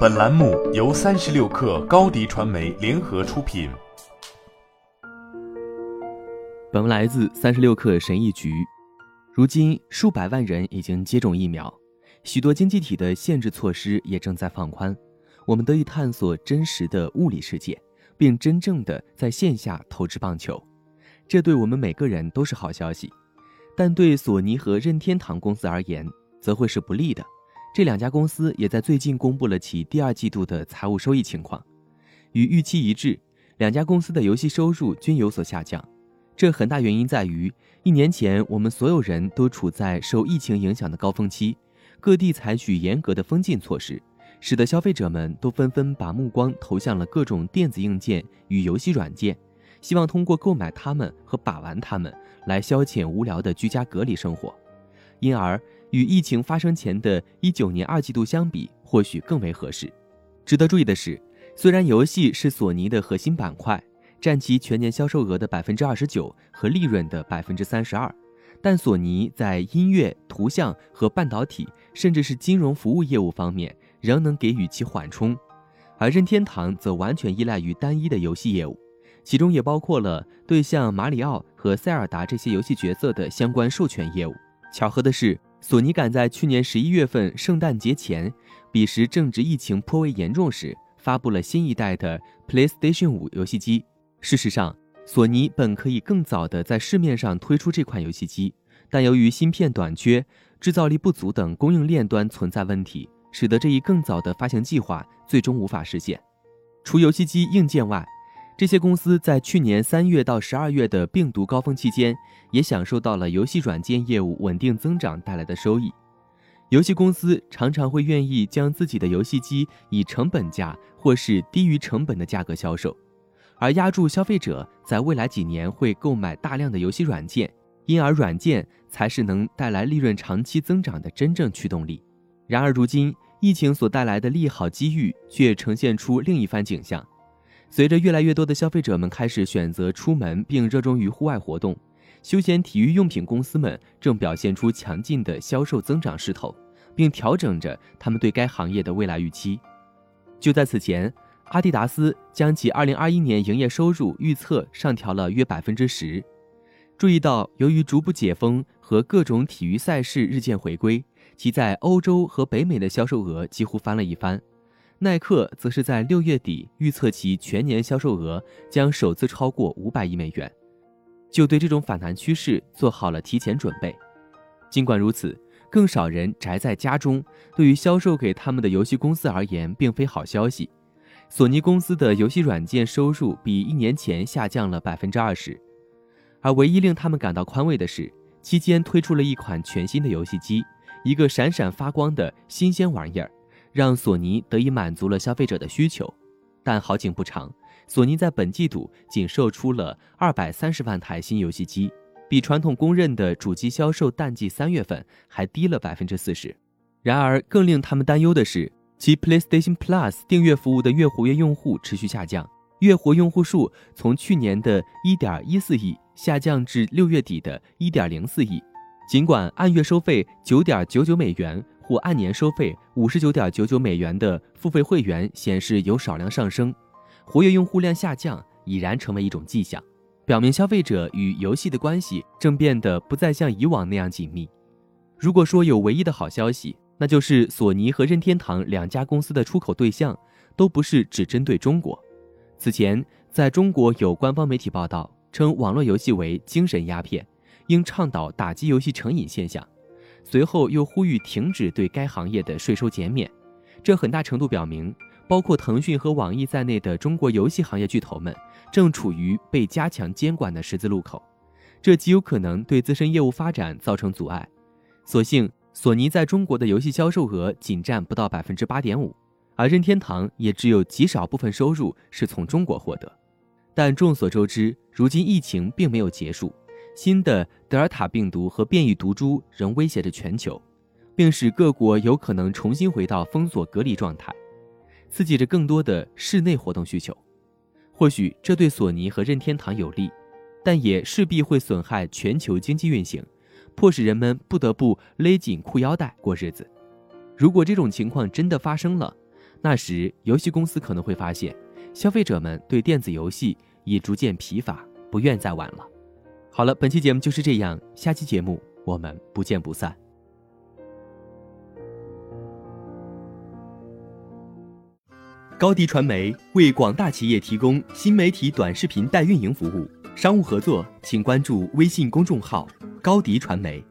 本栏目由三十六氪高低传媒联合出品。本文来自三十六氪神医局。如今，数百万人已经接种疫苗，许多经济体的限制措施也正在放宽，我们得以探索真实的物理世界，并真正的在线下投掷棒球，这对我们每个人都是好消息。但对索尼和任天堂公司而言，则会是不利的。这两家公司也在最近公布了其第二季度的财务收益情况，与预期一致，两家公司的游戏收入均有所下降。这很大原因在于，一年前我们所有人都处在受疫情影响的高峰期，各地采取严格的封禁措施，使得消费者们都纷纷把目光投向了各种电子硬件与游戏软件，希望通过购买它们和把玩它们来消遣无聊的居家隔离生活，因而。与疫情发生前的一九年二季度相比，或许更为合适。值得注意的是，虽然游戏是索尼的核心板块，占其全年销售额的百分之二十九和利润的百分之三十二，但索尼在音乐、图像和半导体，甚至是金融服务业务方面仍能给予其缓冲，而任天堂则完全依赖于单一的游戏业务，其中也包括了对像马里奥和塞尔达这些游戏角色的相关授权业务。巧合的是。索尼赶在去年十一月份圣诞节前，彼时正值疫情颇为严重时，发布了新一代的 PlayStation 5游戏机。事实上，索尼本可以更早的在市面上推出这款游戏机，但由于芯片短缺、制造力不足等供应链端存在问题，使得这一更早的发行计划最终无法实现。除游戏机硬件外，这些公司在去年三月到十二月的病毒高峰期间，也享受到了游戏软件业务稳定增长带来的收益。游戏公司常常会愿意将自己的游戏机以成本价或是低于成本的价格销售，而压住消费者在未来几年会购买大量的游戏软件，因而软件才是能带来利润长期增长的真正驱动力。然而，如今疫情所带来的利好机遇却呈现出另一番景象。随着越来越多的消费者们开始选择出门并热衷于户外活动，休闲体育用品公司们正表现出强劲的销售增长势头，并调整着他们对该行业的未来预期。就在此前，阿迪达斯将其2021年营业收入预测上调了约百分之十。注意到，由于逐步解封和各种体育赛事日渐回归，其在欧洲和北美的销售额几乎翻了一番。耐克则是在六月底预测其全年销售额将首次超过五百亿美元，就对这种反弹趋势做好了提前准备。尽管如此，更少人宅在家中，对于销售给他们的游戏公司而言，并非好消息。索尼公司的游戏软件收入比一年前下降了百分之二十，而唯一令他们感到宽慰的是，期间推出了一款全新的游戏机，一个闪闪发光的新鲜玩意儿。让索尼得以满足了消费者的需求，但好景不长，索尼在本季度仅售出了二百三十万台新游戏机，比传统公认的主机销售淡季三月份还低了百分之四十。然而，更令他们担忧的是，其 PlayStation Plus 订阅服务的月活跃用户持续下降，月活用户数从去年的一点一四亿下降至六月底的一点零四亿。尽管按月收费九点九九美元。或按年收费五十九点九九美元的付费会员显示有少量上升，活跃用户量下降已然成为一种迹象，表明消费者与游戏的关系正变得不再像以往那样紧密。如果说有唯一的好消息，那就是索尼和任天堂两家公司的出口对象都不是只针对中国。此前，在中国有官方媒体报道称，网络游戏为精神鸦片，应倡导打击游戏成瘾现象。随后又呼吁停止对该行业的税收减免，这很大程度表明，包括腾讯和网易在内的中国游戏行业巨头们正处于被加强监管的十字路口，这极有可能对自身业务发展造成阻碍。所幸，索尼在中国的游戏销售额仅占不到百分之八点五，而任天堂也只有极少部分收入是从中国获得。但众所周知，如今疫情并没有结束。新的德尔塔病毒和变异毒株仍威胁着全球，并使各国有可能重新回到封锁隔离状态，刺激着更多的室内活动需求。或许这对索尼和任天堂有利，但也势必会损害全球经济运行，迫使人们不得不勒紧裤腰带过日子。如果这种情况真的发生了，那时，游戏公司可能会发现，消费者们对电子游戏已逐渐疲乏，不愿再玩了。好了，本期节目就是这样，下期节目我们不见不散。高迪传媒为广大企业提供新媒体短视频代运营服务，商务合作请关注微信公众号“高迪传媒”。